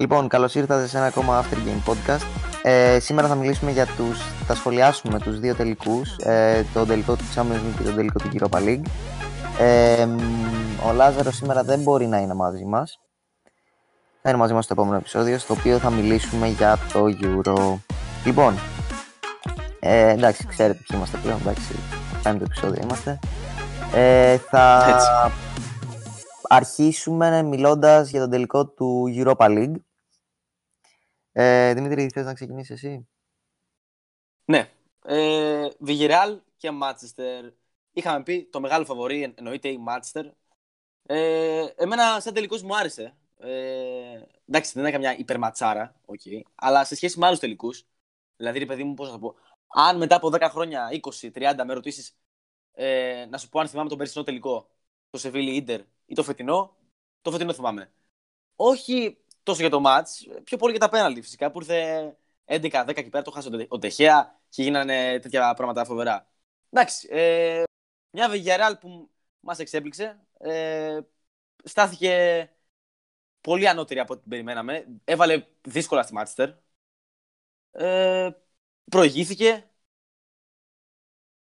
Λοιπόν, καλώς ήρθατε σε ένα ακόμα After Game Podcast. Ε, σήμερα θα μιλήσουμε για τους, θα σχολιάσουμε τους δύο τελικούς, ε, τον τελικό του Champions League και τον τελικό του Europa League. Ε, ο Λάζαρος σήμερα δεν μπορεί να είναι μαζί μας. Θα είναι μαζί μας στο επόμενο επεισόδιο, στο οποίο θα μιλήσουμε για το Euro. Λοιπόν, ε, εντάξει, ξέρετε ποιοι είμαστε πλέον, εντάξει, πέμπτο επεισόδιο είμαστε. Ε, θα αρχίσουμε μιλώντας για τον τελικό του Europa League. Ε, Δημήτρη, θες να ξεκινήσεις εσύ; Ναι. Ε, και Manchester. Είχαμε πει το μεγάλο φαβορή εννοείται η Manchester. Ε, εμένα σαν τελικός μου άρεσε. Ε, εντάξει, δεν έκανα μια υπερματσάρα, okay, αλλά σε σχέση με άλλους τελικούς. Δηλαδή, ρε παιδί μου, πώς να το πω. Αν μετά από 10 χρόνια, 20-30 με ρωτήσεις ε, να σου πω αν θυμάμαι τον περσινό τελικό, το Σεβίλη Ιντερ ή το φετινό, το φετινό θυμάμαι. Όχι τόσο για το match, πιο πολύ για τα πέναλτι φυσικά που ήρθε 11-10 και πέρα, το χάσε ο Τεχέα και γίνανε τέτοια πράγματα φοβερά. Εντάξει, ε, μια Βεγιαράλ που μας εξέπληξε, ε, στάθηκε πολύ ανώτερη από ό,τι περιμέναμε. Έβαλε δύσκολα στη Μάτσεστερ. Ε, προηγήθηκε.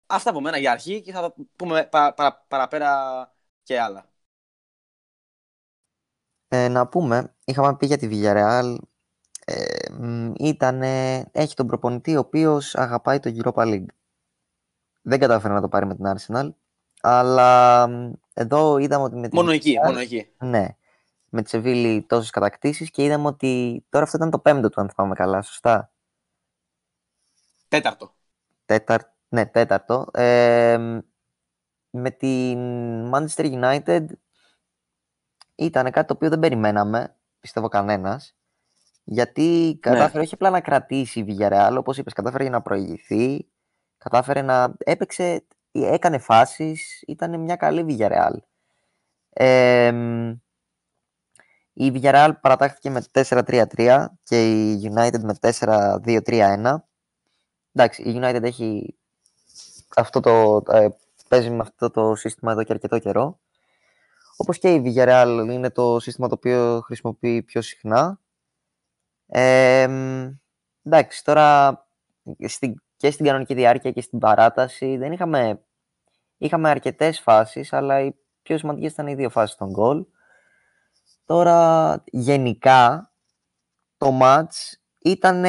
Αυτά από μένα για αρχή και θα πούμε παραπέρα και άλλα. Ε, να πούμε, είχαμε πει για τη Villarreal, ε, έχει τον προπονητή ο οποίος αγαπάει το Europa League. Δεν κατάφερε να το πάρει με την Arsenal, αλλά εδώ είδαμε ότι με την... Μόνο εκεί, μόνο εκεί. Ναι, με τη Σεβίλη τόσες κατακτήσεις και είδαμε ότι τώρα αυτό ήταν το πέμπτο του, αν θυμάμαι καλά, σωστά; Τέταρτο. Τέταρ... Ναι, τέταρτο. Ε, με την Manchester United ήταν κάτι το οποίο δεν περιμέναμε, πιστεύω κανένας. Γιατί κατάφερε ναι. όχι απλά να κρατήσει η Villarreal, όπως είπες, κατάφερε να προηγηθεί, κατάφερε να έπαιξε, έκανε φάσεις, ήταν μια καλή Villarreal. Ε, η Villarreal παρατάχθηκε με 4-3-3 και η United με 4-2-3-1. Εντάξει, η United έχει αυτό το, ε, παίζει με αυτό το σύστημα εδώ και αρκετό καιρό. Όπως και η Villarreal είναι το σύστημα το οποίο χρησιμοποιεί πιο συχνά. Ε, εντάξει, τώρα στην, και στην κανονική διάρκεια και στην παράταση δεν είχαμε, είχαμε αρκετές φάσεις, αλλά οι πιο σημαντικές ήταν οι δύο φάσεις των γκολ. Τώρα, γενικά, το match ήταν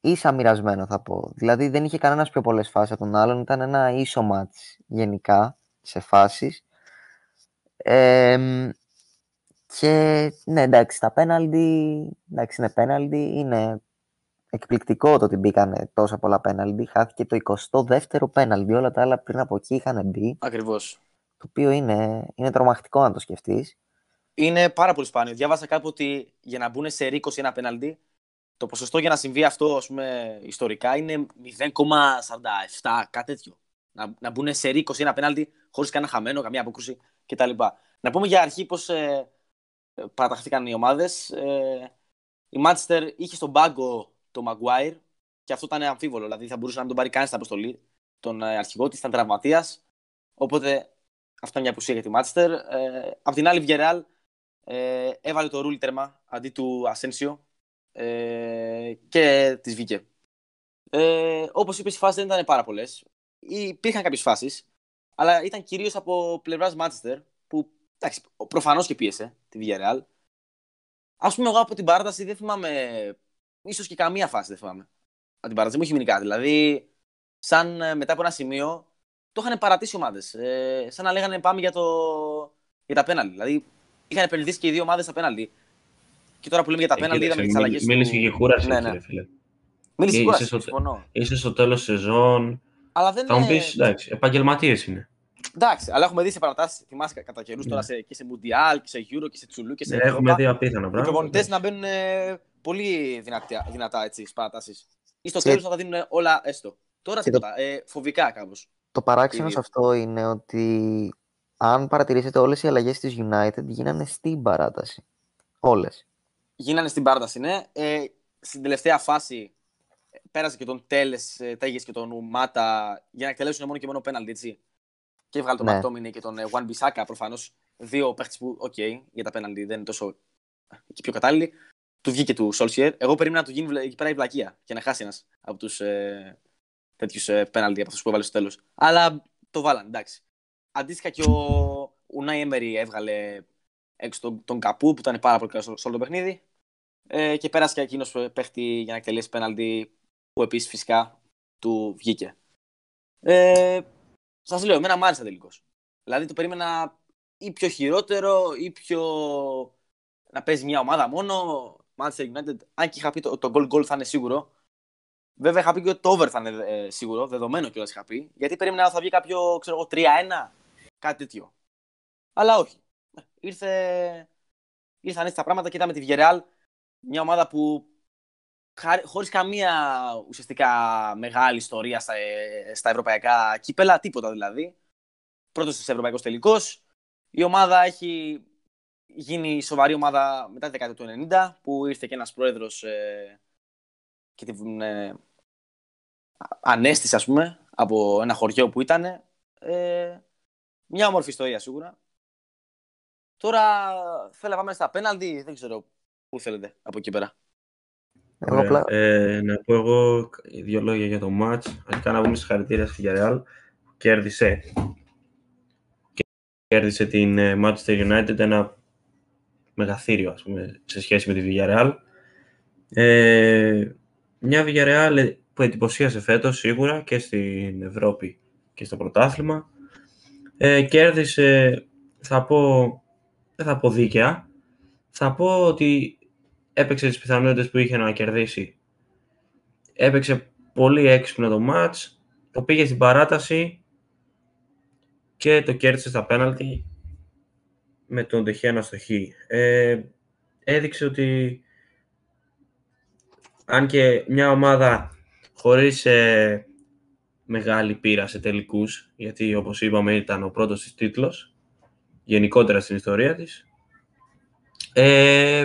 ίσα μοιρασμένο, θα πω. Δηλαδή, δεν είχε κανένας πιο πολλές φάσεις από τον άλλον. Ήταν ένα ίσο match, γενικά, σε φάσεις. Και, ναι, εντάξει, τα πέναλτι, εντάξει, είναι πέναλτι, είναι εκπληκτικό το ότι μπήκαν τόσα πολλά πέναλτι. Χάθηκε το 22ο πέναλτι, όλα τα άλλα πριν από εκεί είχαν μπει. Ακριβώς. Το οποίο είναι, είναι τρομακτικό να το σκεφτείς. Είναι πάρα πολύ σπάνιο. Διάβασα κάπου ότι για να μπουν σε ρίκος ένα πέναλτι, το ποσοστό για να συμβεί αυτό ας πούμε, ιστορικά είναι 0,47, κάτι τέτοιο. Να, να μπουν σε ρίκος ένα πέναλτι χωρίς κανένα χαμένο, καμία απόκρουση κτλ. Να πούμε για αρχή πώς ε, παραταχθήκαν οι ομάδες. Ε, η Manchester είχε στον πάγκο το Maguire και αυτό ήταν αμφίβολο. Δηλαδή θα μπορούσε να μην τον πάρει κανένα στην αποστολή. Τον ε, αρχηγό της ήταν τραυματίας. Οπότε αυτό είναι μια απουσία για τη Manchester. Ε, απ' την άλλη, Villarreal ε, έβαλε το ρούλι τέρμα αντί του Ασένσιο ε, και της βγήκε. Ε, Όπως είπες, οι φάσεις δεν ήταν πάρα πολλές. Υπήρχαν κάποιες φάσεις, αλλά ήταν κυρίως από πλευράς Manchester που προφανώς και πίεσε τη Villarreal. Α πούμε, εγώ από την παράταση δεν θυμάμαι. ίσως και καμία φάση δεν θυμάμαι. Από την παράταση μου έχει μείνει κάτι. Δηλαδή, σαν ε, μετά από ένα σημείο, το είχαν παρατήσει ομάδες. Ε, σαν να λέγανε πάμε για, το... για τα πέναλτι. Δηλαδή, είχαν επενδύσει και οι δύο ομάδες στα πέναλτι. Και τώρα που λέμε για τα ε, πέναλτι, είδαμε τις αλλαγές. Μίλησε και κούραση, ναι, ναι. φίλε. Μίλησε και κούραση, συμφωνώ. Είσαι στο τέλος σεζόν. Αλλά δεν θα μου πεις, εντάξει, επαγγελματίες είναι. Εντάξει, αλλά έχουμε δει σε παρατάσεις, θυμάσαι κατά καιρούς τώρα ναι. σε, και σε Μουντιάλ και σε Euro και σε Τσουλού και σε. Ναι, έχουμε δει απίθανα πράγματα. Οι προπονητές να μπαίνουν ε, πολύ δυνατά, δυνατά έτσι, στις παρατάσεις. Ή στο τέλος να τα δίνουν όλα έστω. Τώρα τίποτα. Το... Ε, φοβικά κάπως. Το παράξενο σε αυτό είναι ότι αν παρατηρήσετε όλες οι αλλαγές της United γίνανε στην παράταση. Όλες. Γίνανε στην παράταση, ναι. Ε, στην τελευταία φάση πέρασε και τον Τέλες, ε, Τέγε και τον Μάτα για να εκτελέσουν μόνο και μόνο πέναλτι, έτσι. Και έβγαλε τον ναι. McTominay και τον Wan-Bissaka προφανώς. Δύο παίχτες που, OK, okay, για τα πέναλτι δεν είναι τόσο και πιο κατάλληλοι. του βγήκε του Σόλσιερ. Εγώ περίμενα να του γίνει εκεί πέρα η βλακεία και να χάσει ένας από τους ε, τέτοιους ε, πέναλτι από αυτούς που έβαλε στο τέλος. Αλλά το βάλαν, εντάξει. Αντίστοιχα και ο Ουνάι Έμερι έβγαλε έξω τον, τον Καπού που ήταν πάρα πολύ καλό στο όλο το παιχνίδι. Ε, και πέρασε και εκείνος που παίχτη για να εκτελέσει πέναλτι που επίσης φυσικά του βγήκε. Ε, Σας λέω, εμένα μου άρεσε τελικώς. Δηλαδή το περίμενα ή πιο χειρότερο ή πιο. να παίζει μια ομάδα μόνο. Manchester United, αν και είχα πει το, το goal goal θα είναι σίγουρο. Βέβαια είχα πει και ότι το over θα είναι ε, σίγουρο, δεδομένο κιόλας είχα πει. Γιατί περίμενα ότι θα βγει κάποιο, ξέρω εγώ, 3-1, κάτι τέτοιο. Αλλά όχι. Ήρθε, ήρθαν έτσι τα πράγματα και είδαμε τη Villarreal, μια ομάδα που χωρίς καμία ουσιαστικά μεγάλη ιστορία στα, ε, στα ευρωπαϊκά κύπελα, τίποτα δηλαδή. Πρώτος στους ευρωπαϊκός τελικός. Η ομάδα έχει γίνει σοβαρή ομάδα μετά τη δεκαετία του 90, που ήρθε και ένας πρόεδρος ε, και την ε, ανέστησε, ας πούμε, από ένα χωριό που ήταν. Ε, μια όμορφη ιστορία σίγουρα. Τώρα θέλω να πάμε στα πέναλτι, δεν ξέρω πού θέλετε από εκεί πέρα. Ωραία. Ε, να πω εγώ δύο λόγια για το μάτς. Αρχικά να πούμε συγχαρητήρια στη Villarreal. Κέρδισε. Κέρδισε την ε, Manchester United ένα μεγαθύριο ας πούμε, σε σχέση με τη Villarreal. Ε, μια Villarreal που εντυπωσίασε φέτος σίγουρα και στην Ευρώπη και στο πρωτάθλημα. Ε, κέρδισε, θα πω, δεν θα πω δίκαια, θα πω ότι έπαιξε τις πιθανότητες που είχε να κερδίσει. Έπαιξε πολύ έξυπνο το μάτς, το πήγε στην παράταση και το κέρδισε στα πέναλτι με τον Τεχένα στο Χ. Ε, έδειξε ότι αν και μια ομάδα χωρίς ε, μεγάλη πείρα σε τελικούς, γιατί όπως είπαμε ήταν ο πρώτος της τίτλος, γενικότερα στην ιστορία της, ε,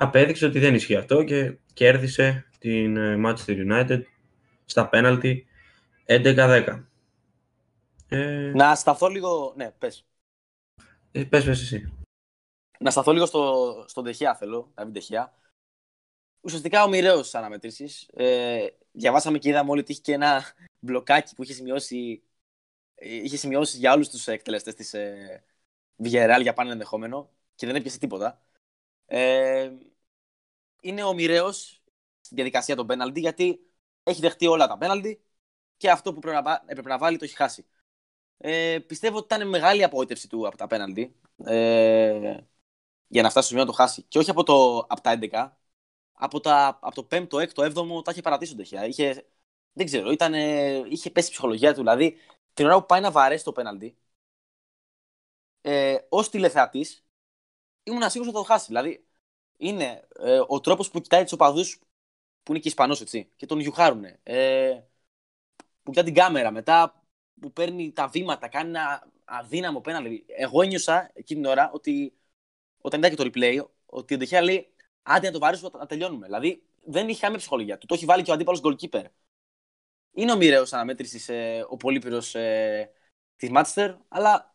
απέδειξε ότι δεν ισχύει αυτό και κέρδισε την ε, Manchester United στα πέναλτι 11-10. Ε... Να σταθώ λίγο... Ναι, πες. Ε, πες, πες εσύ. Να σταθώ λίγο στο, στον Τεχιά θέλω, Δαβίν Τεχιά. Ουσιαστικά ο μοιραίο τη αναμετρήσεις. Ε, διαβάσαμε και είδαμε όλοι ότι είχε και ένα μπλοκάκι που είχε σημειώσει, είχε σημειώσει για όλους τους εκτελεστές της ε, για πάνω ενδεχόμενο και δεν έπιασε τίποτα. Ε, είναι ο μοιραίο στη διαδικασία των πέναλτι γιατί έχει δεχτεί όλα τα πέναλτι και αυτό που έπρεπε να βάλει το έχει χάσει. Ε, πιστεύω ότι ήταν μεγάλη απογοήτευση του από τα πέναλτι ε, για να φτάσει στο σημείο να το χάσει. Και όχι από, το, από τα 11, από, τα, από το 5ο, 6ο, 7ο τα είχε παρατήσει το Είχε, δεν ξέρω, ήταν, είχε πέσει η ψυχολογία του. Δηλαδή, την ώρα που πάει να βαρέσει το πέναλτι, ε, ως τηλεθεατής, ήμουν σίγουρο ότι θα το χάσει. Δηλαδή, είναι ε, ο τρόπος που κοιτάει τους οπαδούς που είναι και Ισπανός, έτσι, και τον γιουχάρουν. Ε, που κοιτάει την κάμερα μετά, που παίρνει τα βήματα, κάνει ένα αδύναμο πέναλτι. Εγώ ένιωσα εκείνη την ώρα ότι όταν ήταν και το replay, ότι ο Ντεχέα λέει άντε να το βαρέσουμε να τελειώνουμε. Δηλαδή δεν είχε καμία ψυχολογία του. Το έχει βάλει και ο αντίπαλος goalkeeper. Είναι ο μοιραίο αναμέτρησης ε, ο Πολύπυρος ε, της Μάτσεστερ, αλλά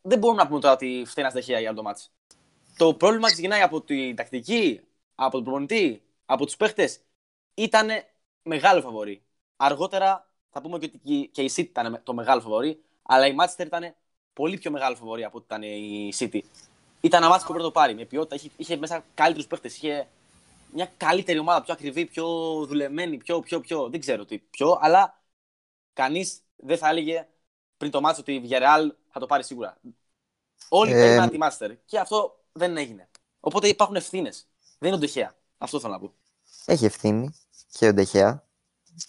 δεν μπορούμε να πούμε τώρα ότι φταίει ένας Ντεχέα για το μάτς. Το πρόβλημα ξεκινάει από την τακτική, από τον προπονητή, από τους παίχτες. Ήταν μεγάλο φαβορή. Αργότερα θα πούμε ότι και η City ήταν το μεγάλο φαβορή, αλλά η Manchester ήταν πολύ πιο μεγάλο φαβορή από ότι ήταν η City. Ήταν ένα μάτι που πρέπει να το πάρει με ποιότητα. Είχε, είχε μέσα καλύτερους παίχτες. Είχε μια καλύτερη ομάδα, πιο ακριβή, πιο δουλεμένη, πιο, πιο, πιο. Δεν ξέρω τι πιο, αλλά κανείς δεν θα έλεγε πριν το μάτι ότι η Villarreal θα το πάρει σίγουρα. Όλοι ε... να τη Master. Και αυτό δεν έγινε. Οπότε υπάρχουν ευθύνες. Δεν είναι ο Ντεχέα. Αυτό θέλω να πω. Έχει ευθύνη και ο Ντεχέα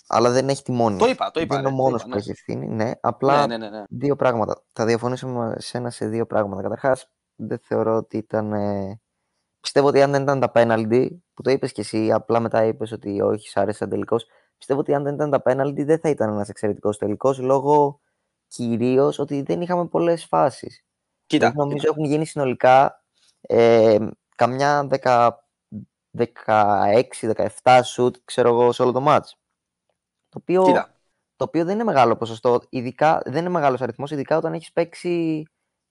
αλλά δεν έχει τη μόνη. Το είπα, το είπα. Δεν είναι ο μόνος που ναι. έχει ευθύνη. Ναι, απλά ναι, ναι, ναι, ναι. δύο πράγματα. Θα διαφωνήσω με σένα σε δύο πράγματα. Καταρχάς, δεν θεωρώ ότι ήταν. Ε... Πιστεύω ότι αν δεν ήταν τα πέναλτι, που το είπες και εσύ, απλά μετά είπες ότι όχι, σ' άρεσε τελικός. Πιστεύω ότι αν δεν ήταν τα πέναλτι, δεν θα ήταν ένας εξαιρετικός τελικός λόγω κυρίως ότι δεν είχαμε πολλές φάσεις. Κοίτα. Δηλαδή, νομίζω έχουν γίνει συνολικά ε, καμιά 16-17 σουτ, ξέρω εγώ, σε όλο το μάτς. Το οποίο, το οποίο δεν είναι μεγάλο ποσοστό, ειδικά, δεν είναι μεγάλος αριθμός, ειδικά όταν έχεις παίξει,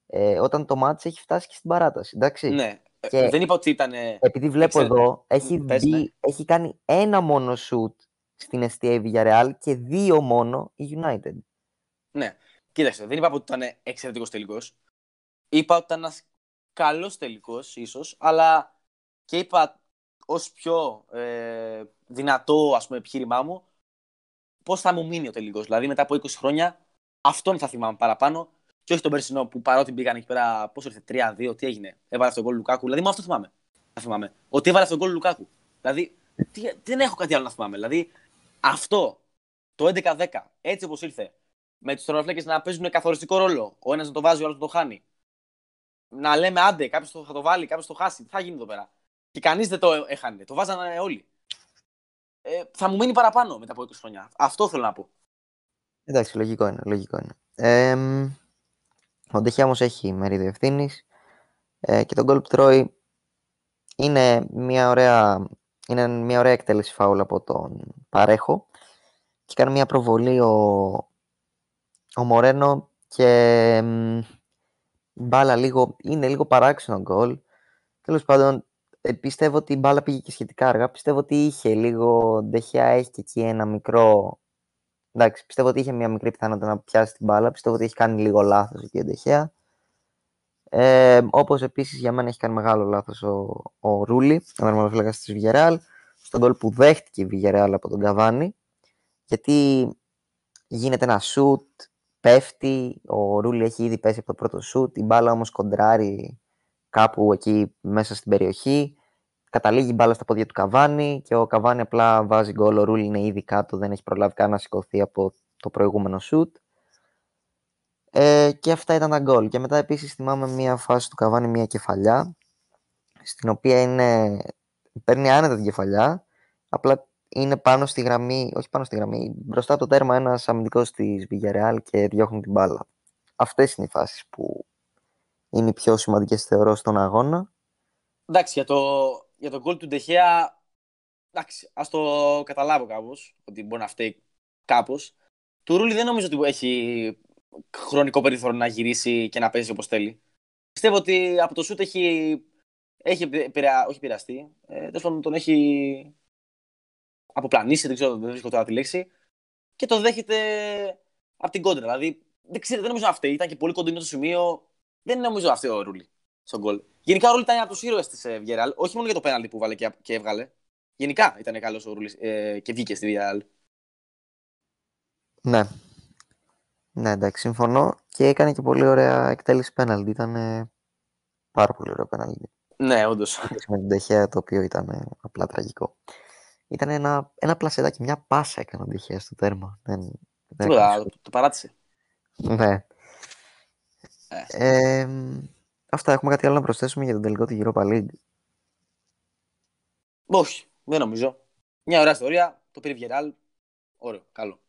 ε, όταν το μάτς έχει φτάσει και στην παράταση, εντάξει. Ναι, Ε, Και- Δεν είπα ότι ήταν. Επειδή βλέπω ξέρω. εδώ, έχει, Πες, μπει- ναι. έχει κάνει ένα μόνο shoot στην STA Villarreal και δύο μόνο η United. Ναι, κοίταξε, δεν είπα ότι ήταν εξαιρετικός τελικός. Είπα ότι ήταν ένας καλός τελικός, ίσως, αλλά και είπα ως πιο ε, δυνατό ας πούμε, επιχείρημά μου πώς θα μου μείνει ο τελικός. Δηλαδή, μετά από 20 χρόνια, αυτόν θα θυμάμαι παραπάνω και όχι τον περσινό που παρότι μπήκαν εκεί πέρα, πώς ήρθε, 3-2, τι έγινε. Έβαλε αυτόν τον γκολ Λουκάκου. Δηλαδή, μόνο αυτό θυμάμαι. Θα θυμάμαι. Ότι έβαλε αυτόν τον γκολ Λουκάκου. Δηλαδή, τι, δεν έχω κάτι άλλο να θυμάμαι. Δηλαδή, αυτό το 11-10, έτσι όπως ήρθε, με του τερματοφύλακε να παίζουν καθοριστικό ρόλο. Ο ένας να το βάζει, ο άλλος να το χάνει. Να λέμε άντε, κάποιος θα το βάλει, κάποιος το χάσει. Τι θα γίνει εδώ πέρα. Και κανείς δεν το έχανε. Το βάζανε όλοι. Ε, θα μου μείνει παραπάνω μετά από 20 χρόνια. Αυτό θέλω να πω. Εντάξει, λογικό είναι. Λογικό είναι. Ε, ο Ντεχιά όμως έχει μερίδιο ευθύνης ε, και τον γκολ που τρώει είναι μια ωραία, είναι μια ωραία εκτέλεση φάουλ από τον Παρέχο και κάνει μια προβολή ο, ο Μορένο και μ, η μπάλα λίγο, είναι λίγο παράξενο γκολ. Τέλος πάντων, ε, πιστεύω ότι η μπάλα πήγε και σχετικά αργά. Πιστεύω ότι είχε λίγο, ο Ντεχιά έχει και εκεί ένα μικρό Εντάξει, πιστεύω ότι είχε μια μικρή πιθανότητα να πιάσει την μπάλα. Πιστεύω ότι έχει κάνει λίγο λάθος εκεί ο Ντεχέα. Ε, Όπως επίσης για μένα έχει κάνει μεγάλο λάθος ο, ο Ρούλι, ο δερματοφύλακα της Βιγεράλ, στον γκολ που δέχτηκε η Βιγεράλ από τον Καβάνη. Γιατί γίνεται ένα σουτ, πέφτει, ο Ρούλι έχει ήδη πέσει από το πρώτο σουτ, η μπάλα όμως κοντράρει κάπου εκεί μέσα στην περιοχή. Καταλήγει η μπάλα στα πόδια του Καβάνη και ο Καβάνη απλά βάζει γκολ. Ο Ρούλι είναι ήδη κάτω, δεν έχει προλάβει καν να σηκωθεί από το προηγούμενο σουτ. Ε, και αυτά ήταν τα γκολ. Και μετά επίσης θυμάμαι μια φάση του Καβάνη, μια κεφαλιά, στην οποία είναι, παίρνει άνετα την κεφαλιά, απλά είναι πάνω στη γραμμή, όχι πάνω στη γραμμή, μπροστά από το τέρμα ένας αμυντικός της Villarreal και διώχνει την μπάλα. Αυτές είναι οι φάσεις που είναι οι πιο σημαντικές θεωρώ στον αγώνα. Εντάξει, για το, για το γκολ του Ντεχέα, εντάξει, ας το καταλάβω κάπως, ότι μπορεί να φταίει κάπως. Του Ρούλη δεν νομίζω ότι έχει χρονικό περιθώριο να γυρίσει και να παίζει όπως θέλει. Πιστεύω ότι από το σούτ έχει, έχει επηρεα- όχι επηρεαστεί, ε, τέλος πάντων τον έχει αποπλανήσει, δεν ξέρω, δεν βρίσκω τώρα τη λέξη, και το δέχεται από την κόντρα. Δηλαδή, δεν ξέρω, δεν νομίζω να φταίει, ήταν και πολύ κοντινό το σημείο, δεν νομίζω να φταίει ο Ρούλη στον γκολ. Γενικά ο Ρούλη ήταν από τους ήρωες της Βιεράλ, όχι μόνο για το πέναλτι που βάλε και, και έβγαλε. Γενικά ήταν καλός ο Ρούλη ε, και βγήκε στη Βιεράλ. Ναι. Ναι, εντάξει, συμφωνώ. Και έκανε και πολύ ωραία εκτέλεση πέναλτι. Ήταν ε, πάρα πολύ ωραίο πέναλτι. Ναι, όντως. με την Τεχέα, το οποίο ήταν ε, απλά τραγικό. Ήταν ένα, ένα πλασεδάκι, μια πάσα έκανε ο Τεχέα στο τέρμα. Δεν, δεν Τίποτα, έκανε το, το παράτησε. σου- Ναι. Ε, αυτά, έχουμε κάτι άλλο να προσθέσουμε για τον τελικό του Europa League; Όχι, δεν νομίζω. Μια ωραία ιστορία, το πήρε η Βιεράλ. Ωραίο, καλό.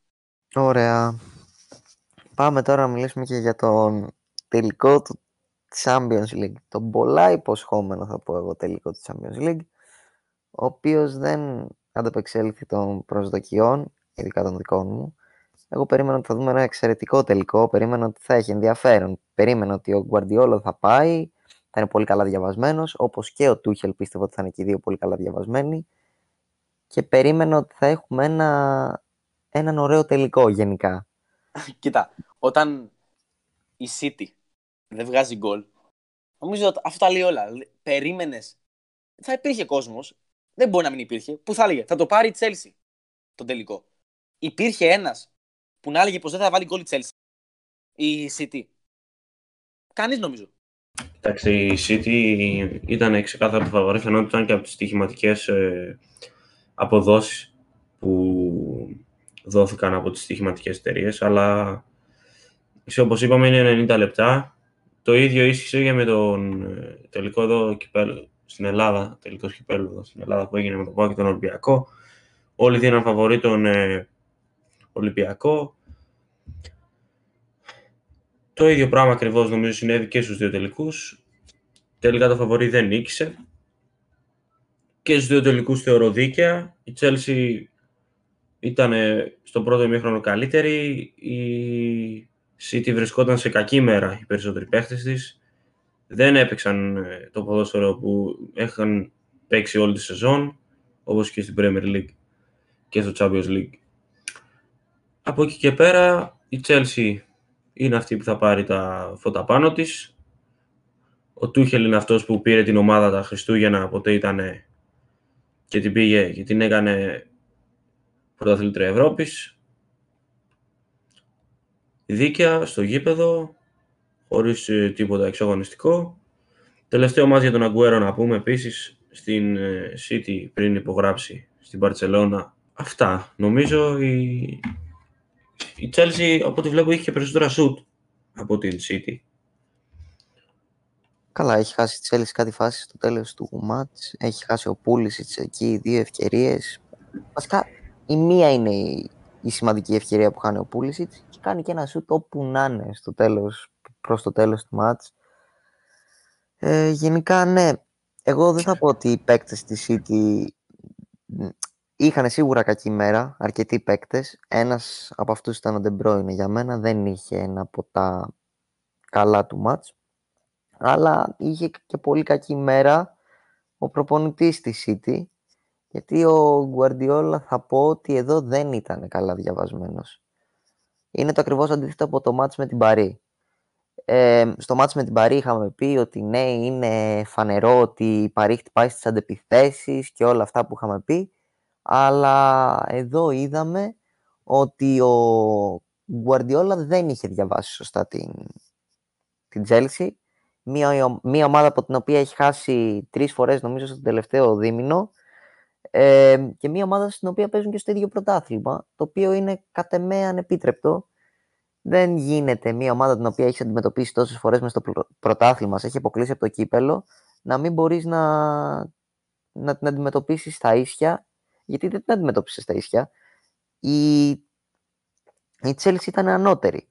Ωραία. Πάμε τώρα να μιλήσουμε και για τον τελικό του Champions League. Τον πολλά υποσχόμενο θα πω εγώ τελικό του Champions League, ο οποίος δεν ανταπεξέλθει των προσδοκιών, ειδικά των δικών μου. Εγώ περίμενα ότι θα δούμε ένα εξαιρετικό τελικό, περίμενα ότι θα έχει ενδιαφέρον. Περίμενα ότι ο Guardiola θα πάει, θα είναι πολύ καλά διαβασμένος, όπως και ο Τούχελ πίστευα ότι θα είναι και οι δύο πολύ καλά διαβασμένοι. Και περίμενα ότι θα έχουμε ένα, έναν ωραίο τελικό γενικά. Κοίτα, όταν η City δεν βγάζει γκολ, νομίζω ότι αυτό τα λέει όλα. Περίμενες. Θα υπήρχε κόσμος. Δεν μπορεί να μην υπήρχε. Που θα έλεγε, θα το πάρει η Chelsea τον τελικό. Υπήρχε ένας που να έλεγε πως δεν θα βάλει γκολ η Chelsea. Η City. Κανείς νομίζω. Εντάξει, η City ήταν ξεκάθαρα το φαβορή, φαινόταν και από τις στοιχηματικές ε, αποδόσεις που δόθηκαν από τις στοιχηματικές εταιρείες, αλλά σε, όπως είπαμε είναι 90 λεπτά. Το ίδιο ίσχυσε και με τον ε, τελικό εδώ κυπέλο στην Ελλάδα, τελικός κυπέλου εδώ στην Ελλάδα που έγινε με τον ΠΑΟ και τον Ολυμπιακό. Όλοι δίναν φαβορή τον ε, Ολυμπιακό. Το ίδιο πράγμα ακριβώς νομίζω συνέβη και στους δύο τελικούς. Τελικά το φαβορή δεν νίκησε. Και στους δύο τελικούς θεωρώ δίκαια. Η Chelsea ήταν στο πρώτο ημίχρονο καλύτερη. Η City βρισκόταν σε κακή μέρα οι περισσότεροι παίχτες της. Δεν έπαιξαν ε, το ποδόσφαιρο που είχαν παίξει όλη τη σεζόν, όπως και στην Premier League και στο Champions League. Από εκεί και πέρα η Chelsea είναι αυτή που θα πάρει τα φώτα πάνω της. Ο Τούχελ είναι αυτός που πήρε την ομάδα τα Χριστούγεννα, ποτέ ήταν και την πήγε και την έκανε πρωταθλήτρια Ευρώπης. Δίκαια στο γήπεδο, χωρίς ε, τίποτα εξαγωνιστικό. Τελευταίο μάτς για τον Αγκουέρο να πούμε επίσης στην ε, City πριν υπογράψει στην Παρτσελώνα. Αυτά. Νομίζω η, η Chelsea, από ό,τι βλέπω, είχε και περισσότερα σουτ από την City. Καλά, έχει χάσει τη Chelsea κάτι φάση στο τέλος του μάτς. Έχει χάσει ο Πούλησιτς εκεί δύο ευκαιρίες. Βασικά, η μία είναι η, η σημαντική ευκαιρία που χάνει ο Πούλησιτς και κάνει και ένα σουτ όπου να είναι στο τέλος, προς το τέλος του μάτς. Ε, γενικά, ναι, εγώ δεν θα πω ότι οι παίκτες της City είχαν σίγουρα κακή μέρα, αρκετοί παίκτες. Ένας από αυτούς ήταν ο De Bruyne για μένα, δεν είχε ένα από τα καλά του μάτς. Αλλά είχε και πολύ κακή μέρα ο προπονητής της City, γιατί ο Guardiola θα πω ότι εδώ δεν ήταν καλά διαβασμένος. Είναι το ακριβώς αντίθετο από το μάτς με την Παρή. Ε, στο μάτς με την Παρή είχαμε πει ότι ναι, είναι φανερό ότι η Παρή χτυπάει στις αντεπιθέσεις και όλα αυτά που είχαμε πει, αλλά εδώ είδαμε ότι ο Guardiola δεν είχε διαβάσει σωστά την, την Chelsea, μια, μια ομάδα από την οποία έχει χάσει τρεις φορές νομίζω στο τελευταίο δίμηνο. Ε, και μια ομάδα στην οποία παίζουν και στο ίδιο πρωτάθλημα, το οποίο είναι κατ' εμέ ανεπίτρεπτο δεν γίνεται μια ομάδα την οποία έχει αντιμετωπίσει τόσες φορές μες στο πρωτάθλημα, σε έχει αποκλείσει από το κύπελο, να μην μπορείς να, να την αντιμετωπίσεις στα ίσια, γιατί δεν την αντιμετώπισες στα ίσια. Η, η Chelsea ήταν ανώτερη.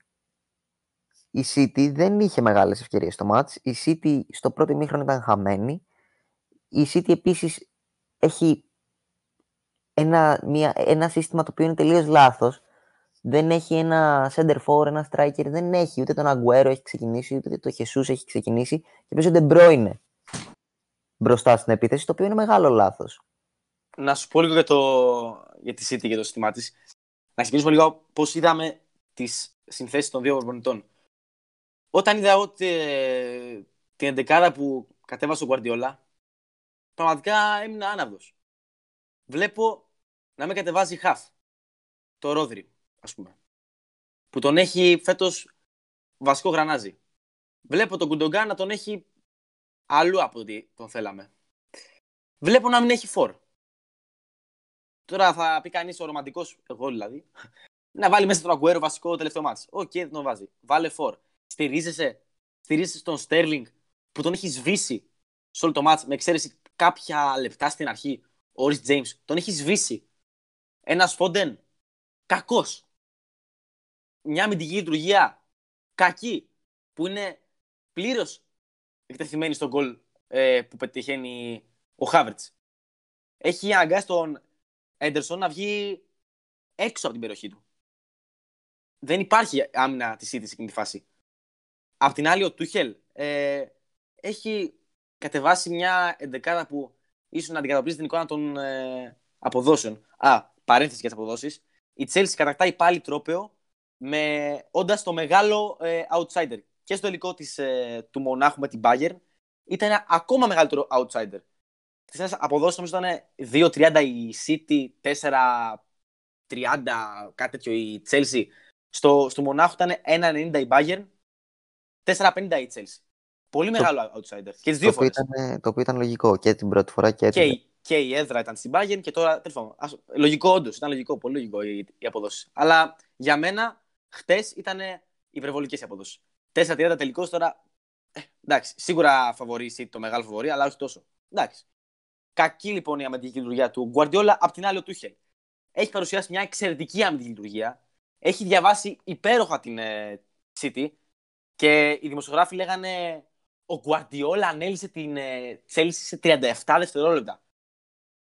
Η City δεν είχε μεγάλες ευκαιρίες στο μάτς. Η City στο πρώτο ημίχρονο ήταν χαμένη. Η City επίσης έχει ένα, μια, ένα σύστημα το οποίο είναι τελείως λάθος δεν έχει ένα center for, ένα striker, δεν έχει ούτε τον Αγκουέρο έχει ξεκινήσει, ούτε το Χεσούς έχει ξεκινήσει και παίζει ο Ντεμπρόινε μπροστά στην επίθεση, το οποίο είναι μεγάλο λάθος. Να σου πω λίγο για, το... για τη City και το σύστημά της. Να ξεκινήσουμε λίγο πώς είδαμε τις συνθέσεις των δύο προπονητών. Όταν είδα ότι ε, την εντεκάδα που κατέβασε ο Guardiola, πραγματικά έμεινα άναυδος. Βλέπω να με κατεβάζει χαφ το Ρόδρι ας πούμε. Που τον έχει φέτος βασικό γρανάζι. Βλέπω τον Γκουντογκάν να τον έχει αλλού από ό,τι τον θέλαμε. Βλέπω να μην έχει φορ. Τώρα θα πει κανείς ο ρομαντικός, εγώ δηλαδή, να βάλει μέσα τον Αγκουέρο βασικό τελευταίο μάτι. Οκ, δεν τον βάζει. Βάλε φορ. Στηρίζεσαι, στηρίζεσαι στον Στέρλινγκ που τον έχει σβήσει σε όλο το μάτς με εξαίρεση κάποια λεπτά στην αρχή. Ο Ρις Τζέιμς τον έχει σβήσει. Ένας Φόντεν κακός μια αμυντική λειτουργία κακή που είναι πλήρως εκτεθειμένη στον γκολ ε, που πετυχαίνει ο Χάβερτ. Έχει αναγκάσει τον Έντερσον να βγει έξω από την περιοχή του. Δεν υπάρχει άμυνα της City σε εκείνη τη φάση. Απ' την άλλη, ο Τούχελ ε, έχει κατεβάσει μια εντεκάδα που ίσως να αντικατοπτρίζει την εικόνα των ε, αποδόσεων. Α, παρένθεση για τις αποδόσεις. Η Chelsea κατακτάει πάλι τρόπεο με όντας το μεγάλο ε, outsider. Και στο τελικό της, ε, του Μονάχου με την Bayern ήταν ένα ακόμα μεγαλύτερο outsider. Στι αποδόσεις νομίζω ήταν 2-30 η City, 4-30 κάτι τέτοιο η Chelsea. Στο, στο Μονάχου ήταν 1-90 η Bayern, 4-50 η Chelsea. Πολύ μεγάλο outsider. Και τις δύο φορές. Το οποίο ήταν λογικό και την πρώτη φορά και έτσι. Και, και η έδρα ήταν στην Bayern και τώρα. Τέλος Λογικό, όντως. Ήταν λογικό, πολύ λογικό η, η αποδόση. Αλλά για μένα Χτες ήταν υπερβολικές οι αποδόσεις. 4-30 τελικώς τώρα. Ε, εντάξει, σίγουρα φαβορήσει το μεγάλο φαβορή, αλλά όχι τόσο. Εντάξει. Κακή λοιπόν η αμυντική λειτουργία του Γκουαρδιόλα. Απ' την άλλη, ο Τούχελ έχει παρουσιάσει μια εξαιρετική αμυντική λειτουργία. Έχει διαβάσει υπέροχα την ε, City και οι δημοσιογράφοι λέγανε ο Γκουαρδιόλα ανέλυσε την ε, σε 37 δευτερόλεπτα.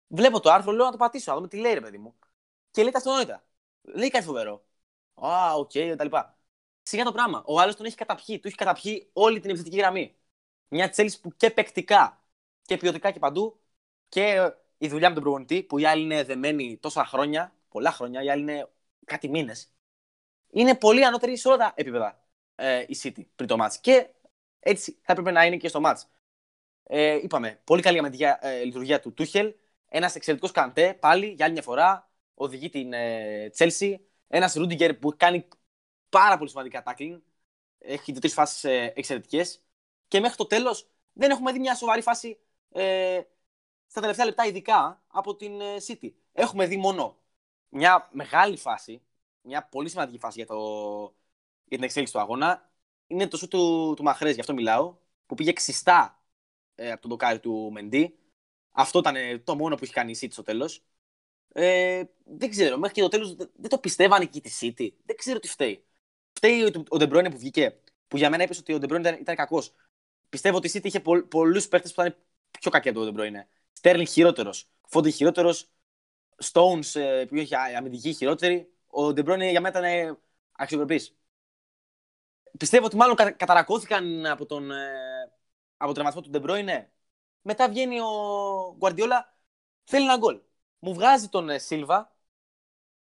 Βλέπω το άρθρο, λέω να το πατήσω, να δούμε τι λέει, ρε παιδί μου. Και λέει τα αυτονόητα. Λέει κάτι φοβερό. Α, OK, okay, κτλ. Σιγά το πράγμα. Ο άλλος τον έχει καταπιεί. Του έχει καταπιεί όλη την επιθετική γραμμή. Μια Chelsea που και παικτικά και ποιοτικά και παντού και η δουλειά με τον προπονητή, που οι άλλοι είναι δεμένοι τόσα χρόνια, πολλά χρόνια, οι άλλοι είναι κάτι μήνες. Είναι πολύ ανώτερη σε όλα τα επίπεδα ε, η City πριν το match. Και έτσι θα έπρεπε να είναι και στο match. Ε, είπαμε, πολύ καλή αμυντική ε, λειτουργία του Τούχελ. Ένας εξαιρετικός καντέ πάλι για άλλη μια φορά. Οδηγεί την ε, Chelsea. Ένας Ρούντιγκερ που κάνει πάρα πολύ σημαντικά tackling. Έχει δύο-τρεις φάσεις ε, εξαιρετικές. Και μέχρι το τέλος δεν έχουμε δει μια σοβαρή φάση ε, στα τελευταία λεπτά, ειδικά από την ε, City. Έχουμε δει μόνο μια μεγάλη φάση, μια πολύ σημαντική φάση για, το, για την εξέλιξη του αγώνα. Είναι το σου του, του Μαχρές, γι' αυτό μιλάω, που πήγε ξιστά ε, από τον δοκάρι του Μεντί. Αυτό ήταν ε, το μόνο που έχει κάνει η City στο τέλος. Ε, δεν ξέρω, μέχρι και το τέλος δεν το πιστεύανε και τη City. Δεν ξέρω τι φταίει. Φταίει ο Ντεμπρόινε που βγήκε, που για μένα είπες ότι ο Ντεμπρόινε ήταν, ήταν κακός. Πιστεύω ότι η City είχε πο, πολλούς παίχτες που ήταν πιο κακοί από τον Ντεμπρόινε. Στέρλινγκ χειρότερος. Φόντεν χειρότερος. Stones ε, που είχε αμυντική, χειρότερη. Ο Ντεμπρόινε για μένα ήταν αξιοπρεπής. Πιστεύω ότι μάλλον καταρρακώθηκαν από τον, ε, από τον τραυματισμό του Ντεμπρόινε. Μετά βγαίνει ο Γκουαρδιόλα, θέλει ένα γκολ. Μου βγάζει τον Σίλβα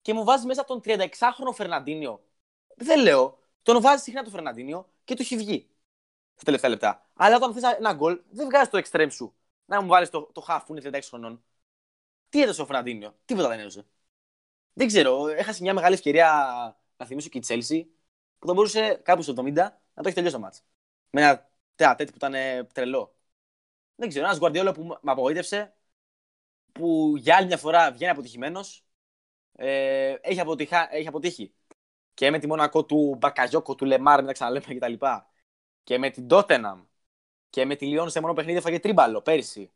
και μου βάζει μέσα τον 36χρονο Φερναντίνιο. Δεν λέω. Τον βάζει συχνά τον Φερναντίνιο και του έχει βγει στα τελευταία λεπτά. Αλλά όταν θες ένα γκολ, δεν βγάζεις το extreme σου. Να μου βάλεις το, το half που είναι 36 χρονών. Τι έδωσε ο Φερναντίνιο, τίποτα δεν έδωσε. Δεν ξέρω, έχασε μια μεγάλη ευκαιρία να θυμίσω και η Chelsea που θα μπορούσε κάπου στο 70 να το έχει τελειώσει το μάτς. Με ένα τέτοιο που ήταν τρελό. Δεν ξέρω, ένας Γκουαρδιόλα που με απογοήτευσε, που για άλλη μια φορά βγαίνει αποτυχημένος. Ε, έχει, έχει αποτύχει και με τη Μονακό του Μπακαζιόκο, του Λεμάρ, μην τα ξαναλέμε κτλ. Και, και με την Τότεναμ και με τη Λιόν σε μόνο παιχνίδι έφαγε τρίμπαλο πέρυσι.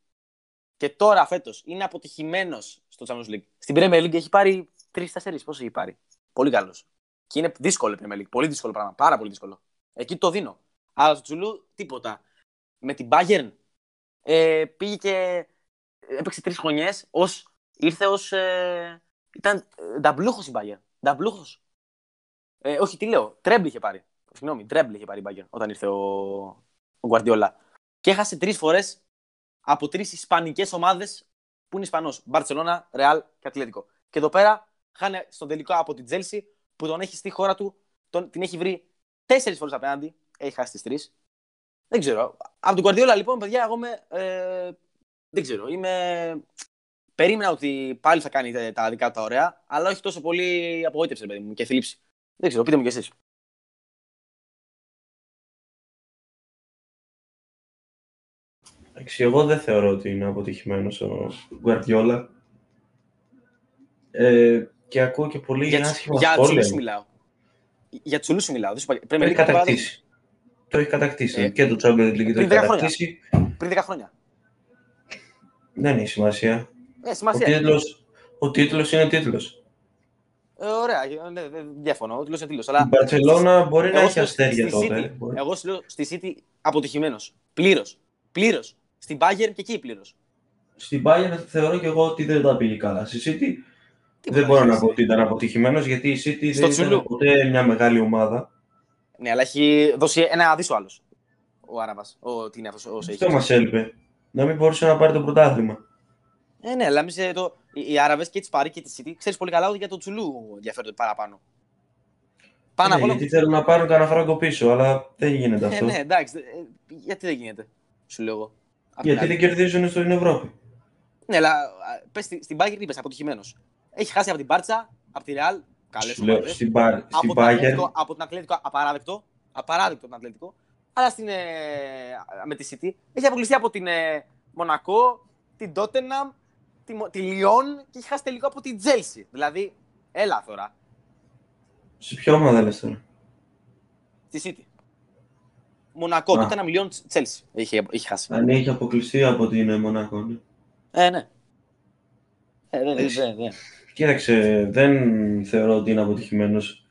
Και τώρα φέτος είναι αποτυχημένος στο Champions League. Στην Premier League έχει πάρει τρει-τέσσερι. Πώς έχει πάρει; Πολύ καλός. Και είναι δύσκολο η Premier League. Πολύ δύσκολο πράγμα. Πάρα πολύ δύσκολο. Εκεί το δίνω. Αλλά στο Τσουλού τίποτα. Με την Bayern ε, πήγε και έπαιξε τρεις χρονιές. Ήρθε ως. Ε, ήταν ε, νταμπλούχος η Bayern. Νταμπλούχος. Ε, όχι, τι λέω. Treble είχε πάρει. Συγγνώμη, treble είχε πάρει η Bayern όταν ήρθε ο, ο Guardiola. Και έχασε τρεις φορές από τρεις ισπανικές ομάδες που είναι Ισπανός. Μπαρσελόνα, Ρεάλ και Ατλέτικο. Και εδώ πέρα χάνει στον τελικό από την Τζέλση που τον έχει στη χώρα του, τον, την έχει βρει τέσσερις φορές απέναντι. Έχει χάσει τις τρεις. Δεν ξέρω. Από τον Guardiola λοιπόν, παιδιά, εγώ είμαι. Ε, δεν ξέρω. Είμαι. Περίμενα ότι πάλι θα κάνει τα δικά του τα ωραία, αλλά όχι τόσο πολύ απογοήτευσε, παιδί μου, και θλίψη. Δεν ξέρω, πείτε μου κι εσείς. εγώ δεν θεωρώ ότι είναι αποτυχημένος ο Γκουαρδιόλα. Ε, και ακούω και πολύ για, άσχημα για σχόλια. Για μιλάω. Για Τσουλούς σου μιλάω. Πρέπει το έχει κατακτήσει. Το έχει κατακτήσει. Ε, και το Champions League το έχει κατακτήσει. Πριν 10 χρόνια. Δεν έχει σημασία. Ε, σημασία. Ο τίτλος, ο τίτλος είναι τίτλος. Ε, ωραία, ε, ναι, δεν διαφωνώ. Τίλο είναι τίλο. Αλλά... Η Μπαρσελόνα μπορεί να έχει αστέρια τότε. City, εγώ σου λέω στη City αποτυχημένος. Πλήρως. Πλήρως. Στην Bayern και εκεί πλήρως. Στην Bayern θεωρώ και εγώ ότι δεν τα πήγε καλά. Στη City Τι δεν μπορώ να πω ότι ήταν αποτυχημένος γιατί η City Στο δεν ήταν ποτέ μια μεγάλη ομάδα. Ναι, αλλά έχει δώσει ένα δίσο άλλος. Ο Άραβας. Τι είναι αυτός. Αυτό μας έλειπε. Να μην μπορούσε να πάρει το πρωτάθλημα. Ε, ναι, αλλά εμεί το, οι Άραβες και τις πάρει και τη City, ξέρεις πολύ καλά ότι για το Τσουλού ενδιαφέρονται παραπάνω. Πάνω ναι, γιατί θέλουν να πάρουν κανένα φράγκο πίσω, αλλά δεν γίνεται ε, αυτό. Ναι, εντάξει. Ε, γιατί δεν γίνεται, σου λέω εγώ. Γιατί δεν κερδίζουν στην Ευρώπη. Ναι, αλλά πες, στην Bayern είπες αποτυχημένος. Έχει χάσει από την Μπάρτσα, από τη Ρεάλ. Καλές ομάδες. Στην, στην Bayern. Από την Ατλέτικο, απαράδεκτο. Απαράδεκτο την Ατλέτικο. Αλλά στην, ε, με τη City έχει αποκλειστεί από την ε, Μονακό, την Τότεναμ, τη, τη Λιόν και έχει χάσει τελικό από την Τζέλσι. Δηλαδή, έλα τώρα. Σε ποιο ομάδα λες τώρα; Στη City. Μονακό, Α. τότε ένα μιλιόν Τσέλσι έχει, έχει χάσει. Αν έχει αποκλειστεί από την ε, Μονακό, ναι. Ε, ναι. Ε, δεν, δεν, δεν, δεν. Κοίταξε, δεν θεωρώ ότι είναι αποτυχημένος.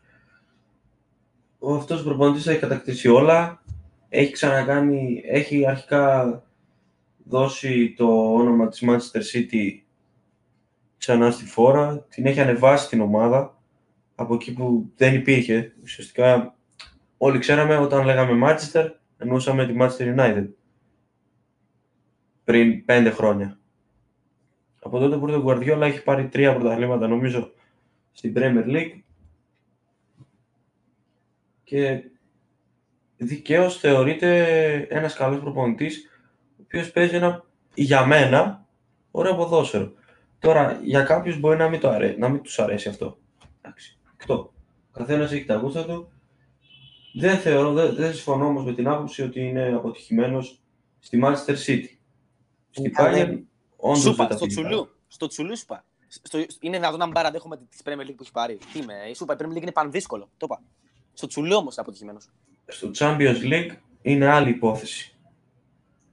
Ο αυτός ο προπονητής έχει κατακτήσει όλα. Έχει ξανακάνει, έχει αρχικά δώσει το όνομα της Manchester City ξανά στη φόρα, την έχει ανεβάσει την ομάδα από εκεί που δεν υπήρχε. Ουσιαστικά όλοι ξέραμε όταν λέγαμε Manchester, εννοούσαμε τη Manchester United. πριν πέντε χρόνια. Από τότε που ήρθε ο Guardiola έχει πάρει τρία πρωταθλήματα νομίζω στην Premier League και δικαίως θεωρείται ένας καλός προπονητής ο οποίος παίζει ένα, για μένα, ωραίο ποδόσφαιρο. Τώρα, για κάποιους μπορεί να μην, το αρέ... να μην τους αρέσει αυτό. Εντάξει, εκτό. Ο καθένας έχει τα γούστα του. Δεν θεωρώ, δεν, δεν συμφωνώ όμως με την άποψη ότι είναι αποτυχημένος στη Manchester City. Στην Bayern, όντως Σούπα, δεν τα στο πήγε καλά. τσουλού. Στο τσουλού σου είπα. Στο, είναι δυνατόν να μην παραδέχομαι τη Premier League που έχει πάρει. Τι είμαι, η Σούπα, η Premier League είναι πανδύσκολο. Το είπα. Στο τσουλού όμως αποτυχημένος. Στο Champions League είναι άλλη υπόθεση.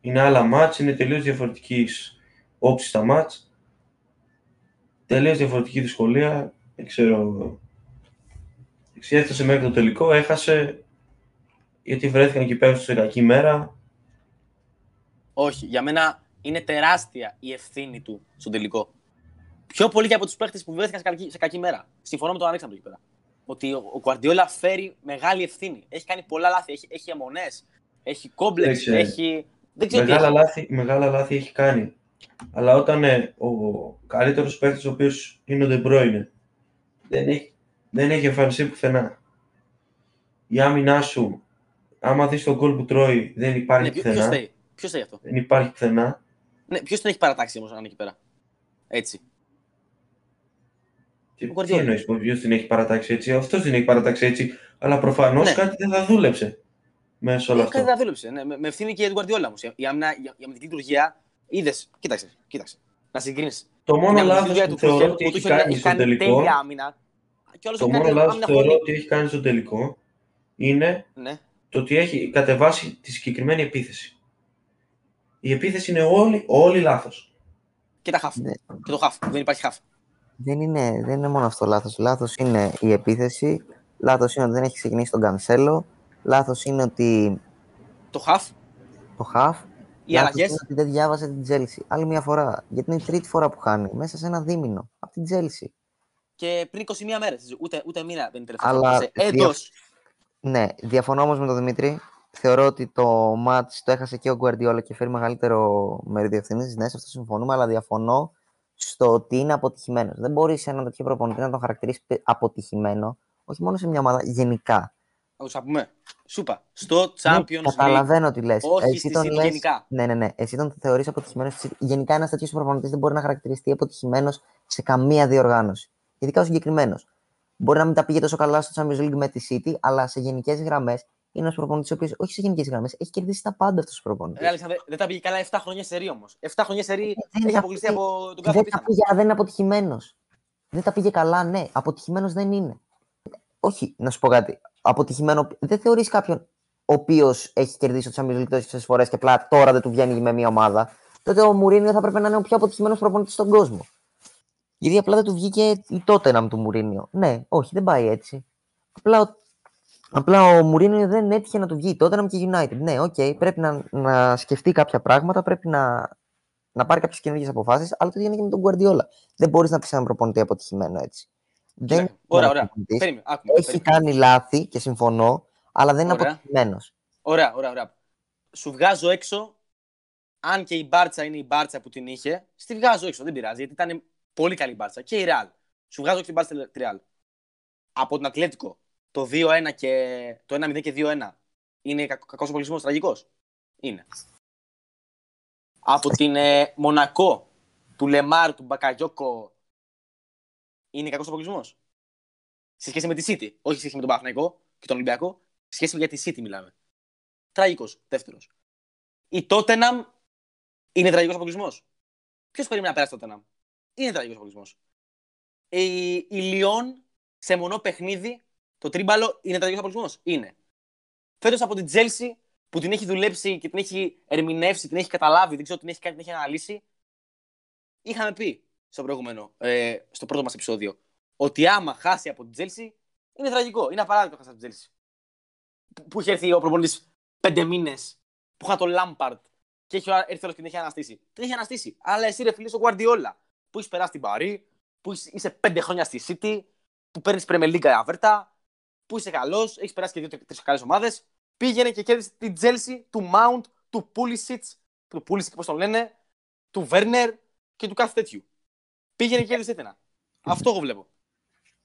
Είναι άλλα μάτς, είναι τελείως διαφορετικής όψης τα μάτς. Τελείως διαφορετική δυσκολία. Δεν ξέρω. Έφτασε μέχρι το τελικό, έχασε γιατί βρέθηκαν εκεί πέρα σε κακή μέρα. Όχι, για μένα είναι τεράστια η ευθύνη του στον τελικό. Πιο πολύ και από τους παίχτε που βρέθηκαν σε κακή, σε κακή μέρα. Συμφωνώ με τον Αλέξανδρο εκεί πέρα. Ότι ο, ο Guardiola φέρει μεγάλη ευθύνη. Έχει κάνει πολλά λάθη. Έχει, έχει αιμονές, έχει κόμπλεξ, Δεν ξέρω. έχει. Δεν ξέρω τι Μεγάλα έχει. λάθη, μεγάλα λάθη έχει κάνει. Αλλά όταν ε, ο καλύτερος παίκτης ο οποίος είναι ο De Bruyne δεν έχει, δεν έχει εμφανιστεί πουθενά. Η άμυνά σου, άμα δεις τον γκολ που τρώει, δεν υπάρχει Ναι, ποιο πουθενά. θέλει. Ποιος θέλει αυτό; Δεν υπάρχει πουθενά. Ναι, ποιος τον έχει παρατάξει όμως αν είναι εκεί πέρα; Έτσι. Τι, Ο Guardiola. τι εννοείς, ποιος την έχει παρατάξει έτσι. Αυτός την έχει παρατάξει έτσι. Αλλά προφανώς Ναι. κάτι δεν θα δούλεψε μέσα σε όλο Ε, Κάτι αυτό. δεν δούλεψε. Ναι, με, με ευθύνη και η Guardiola όμως. Η, άμυνα- η, η αμυντική λειτουργία είδες. Κοίταξε, κοίταξε. Να συγκρίνεις. Το μόνο Την λάθος αμυντική που του θεωρώ Tuchel, ότι ο έχει Tuchel κάνει έχει στο κάνει τελικό, τέλεια άμυνα. Και όλος το έχει μόνο κάνει λάθος άμυνα που θεωρώ χολή. ότι έχει κάνει στο τελικό είναι Ναι. το ότι έχει κατεβάσει τη συγκεκριμένη επίθεση. Η επίθεση είναι όλη, όλη λάθος. Και τα χαφ. Ναι. Και το χαφ. Δεν υπάρχει χαφ. Δεν είναι, δεν είναι μόνο αυτό λάθος. Λάθος είναι η επίθεση, λάθος είναι ότι δεν έχει ξεκινήσει τον Κανσέλο, λάθος είναι ότι Το χαφ, το χαφ, οι λάθος αλλαγές. είναι ότι δεν διάβασε την Τζέλση. Άλλη μια φορά, γιατί είναι η τρίτη φορά που χάνει, μέσα σε ένα δίμηνο, από την Τζέλση. Και πριν 21 μέρες. Ούτε, ούτε μήνα δεν είναι τελευταία. Αλλά φορά. Σε δια- έτος. Ναι, διαφωνώ όμως με τον Δημήτρη. Θεωρώ ότι το match το έχασε και ο Γκουαρδιόλα και φέρει μεγαλύτερο μερίδιο ευθύνη. Ναι, σε αυτό συμφωνούμε, αλλά διαφωνώ στο ότι είναι αποτυχημένος. Δεν μπορείς ένα τέτοιο προπονητή να τον χαρακτηρίσει αποτυχημένο, όχι μόνο σε μια ομάδα, γενικά. Να του πούμε. Σούπα. Στο Champions Ναι, League. καταλαβαίνω τι λες. Όχι στη City γενικά. Ναι, ναι, ναι. Εσύ τον θεωρείς αποτυχημένος. στη City. Γενικά, ένας τέτοιος προπονητής δεν μπορεί να χαρακτηριστεί αποτυχημένος σε καμία διοργάνωση. Ειδικά ο συγκεκριμένος. Μπορεί να μην τα πήγε τόσο καλά στο Champions League με τη City, αλλά σε γενικές γραμμές είναι ένας προπονητής ο οποίος, όχι σε γενικές γραμμές, έχει κερδίσει τα πάντα αυτός ο προπονητής. Ρε, Αλέξανδρε, δεν τα πήγε καλά 7 χρόνια σερή όμως. 7 χρόνια σερή δεν έχει τα αποκλειστεί πήγε- από τον κάθε Δεν τα απίθανο. πήγε, αλλά δεν είναι αποτυχημένος. Δεν τα πήγε καλά, ναι. Αποτυχημένος δεν είναι. Όχι, να σου πω κάτι. Αποτυχημένο. Δεν θεωρείς κάποιον ο οποίος έχει κερδίσει το Champions League τόσες φορές και απλά τώρα δεν του βγαίνει με μια ομάδα; Τότε ο Μουρίνιο θα πρέπει να είναι ο πιο αποτυχημένος προπονητής στον κόσμο. Γιατί απλά δεν του βγήκε η τότε να του Μουρίνιο. Ναι, όχι, δεν πάει έτσι. Απλά, ο- απλά ο Μουρίνιο δεν έτυχε να του βγει τότε να και United. Ναι, οκ, πρέπει να, να σκεφτεί κάποια πράγματα, πρέπει να, να πάρει κάποιες καινούργιες αποφάσεις, αλλά το ίδιο είναι και με τον Guardiola. Δεν μπορείς να πεις έναν προπονητή αποτυχημένο έτσι. Δεν Κοίτα, Ωραία, ωραία. προπονητής. Περίμενε, άκουμε, Έχει περίμενε. κάνει λάθη και συμφωνώ, αλλά δεν είναι Ωραία. αποτυχημένος. Ωραία, ωραία, ωραία. Σου βγάζω έξω, αν και η Μπάρτσα είναι η Μπάρτσα που την είχε, στη βγάζω έξω, δεν πειράζει, γιατί ήταν πολύ καλή η Μπάρτσα. Και η Ρεάλ. Σου βγάζω έξω την Μπάρτσα τη Ρεάλ. Από την Ατλέτικο, το 2-1 και το 1-0 και 2-1 είναι κακ, κακός απολυσμός, τραγικός; Είναι. Από την ε, Μονακό, του Λεμάρ, του Μπακαγιόκο, είναι κακός απολυσμός. Σε σχέση με τη City, όχι σε σχέση με τον Παναθηναϊκό και τον Ολυμπιακό, σε σχέση με για τη City μιλάμε. Τραγικός, δεύτερος. Η Τότεναμ είναι τραγικός αποκλεισμό. Ποιος περίμενε να περάσει το Τότεναμ. Είναι τραγικός αποκλεισμό. Η, η Λιόν σε μονό παιχνίδι, το τρίμπαλο είναι τραγικό αποκλεισμό. Είναι. Φέτος από την Τζέλσι που την έχει δουλέψει και την έχει ερμηνεύσει, την έχει καταλάβει, δεν ξέρω την έχει κάνει, την έχει αναλύσει. Είχαμε πει στο προηγούμενο, ε, στο πρώτο μας επεισόδιο, ότι άμα χάσει από την Τζέλσι, είναι τραγικό. Είναι απαράδεκτο να χάσει από την Τζέλσι που- που είχε έρθει ο προπονητής πέντε μήνες, που είχε το Λάμπαρντ και έχει έρθει άλλος και την έχει αναστήσει. Την έχει αναστήσει. Αλλά εσύ, ρε φίλε, ο Guardiola, που έχεις περάσει την Παρί, που είσαι- είσαι πέντε χρόνια στη City, που παίρνεις Premier League αβέρτα, που είσαι καλός, έχεις περάσει και δύο-τρει καλές ομάδες. Πήγαινε και κέρδισε την Chelsea του Mount, του Pulisic, του Pulisic, πώς τον λένε, του Βέρνερ και του κάθε τέτοιου. Πήγαινε και κέρδισε ένα. Αυτό εγώ βλέπω.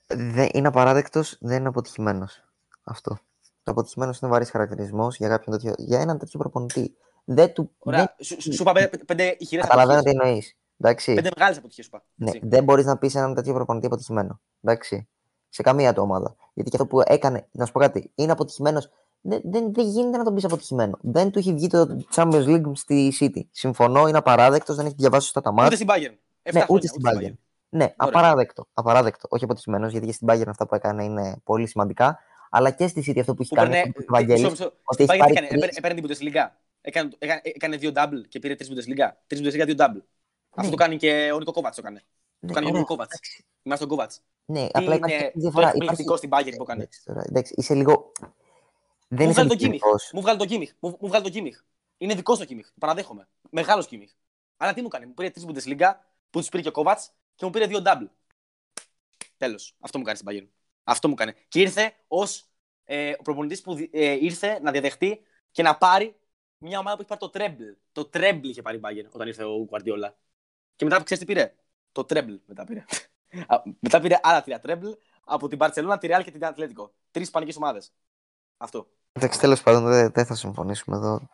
Δεν είναι απαράδεκτος, δεν είναι αποτυχημένος. Αυτό. Το αποτυχημένος είναι βαρύς χαρακτηρισμός για, κάποιον τέτοιο, για έναν τέτοιο προπονητή. Δεν του. Ωραία. Σου, σου, σου είπα πέντε, πέντε ηχηρέ Καταλαβαίνω τι αποτυχίε. εννοείς. Εντάξει. Πέντε μεγάλες αποτυχίες σου είπα. Ναι, Έτσι. δεν μπορείς να πεις έναν τέτοιο προπονητή αποτυχημένο. Εντάξει. Σε καμία του ομάδα. Γιατί και αυτό που έκανε, να σου πω κάτι, είναι αποτυχημένος. Δεν, δεν, δεν γίνεται να τον πεις αποτυχημένο. Δεν του έχει βγει το Champions League στη City. Συμφωνώ, είναι απαράδεκτος, δεν έχει διαβάσει σωστά τα Ούτε μάτια. στην Bayern. Ναι, Εφτά ούτε χρόνια, στην ούτε Bayern. Ναι, απαράδεκτο. απαράδεκτο. Όχι αποτυχημένος, γιατί και στην Bayern αυτά που έκανε είναι πολύ σημαντικά. Αλλά και στη City αυτό που έχει Που κάνει παίρνε. ο Βαγγέλης, μισό, μισό. ότι Στην έχει Bayern πάρει τι έκανε, τρεις- έπαιρνε- έπαιρνε την Bundesliga. Έκανε, έκανε, έκανε δύο double και πήρε τρεις Bundesliga. Τρεις Bundesliga, δύο double. Αυτό το κάνει και ο Νίκο Κόβατς. Το έκανε. Ναι, Το κάνει ο ωραία, Νίκο Κόβατς. εντάξει. Είμαστε στον Κόβατς. Ναι, Τι απλά υπάρχει είναι αυτή η το διαφορά. εκπληκτικό στην Bayern που έκανε. Εντάξει, τώρα, εντάξει, είσαι λίγο. Δεν Μου είσαι βγάλει τον Κίμιχ. αντικειμενικός. Μου βγάλει τον Κίμιχ. Μου, μου βγάλει τον Κίμιχ. Είναι δικό το Κίμιχ. Το παραδέχομαι. Μεγάλος Κίμιχ. Αλλά τι μου κάνει. Μου πήρε τρεις Bundesliga που τους πήρε και ο Κόβατ και μου πήρε δύο double. Τέλος. Αυτό μου κάνει στην Bayern. Αυτό μου κάνει. Και ήρθε ως ε, ο προπονητής που δι- ε, ήρθε να διαδεχτεί και να πάρει μια ομάδα που έχει πάρει το treble. Το treble είχε πάρει η Bayern όταν ήρθε ο Guardiola. Και μετά ξέρεις τι πήρε; Το treble μετά πήρε. Α, μετά πήρε άλλα τρία treble από την Barcelona, τη Real και την Ατλέτικο. Τρεις ισπανικές ομάδες. Αυτό. Εντάξει, τέλος πάντων δεν, δεν θα συμφωνήσουμε εδώ.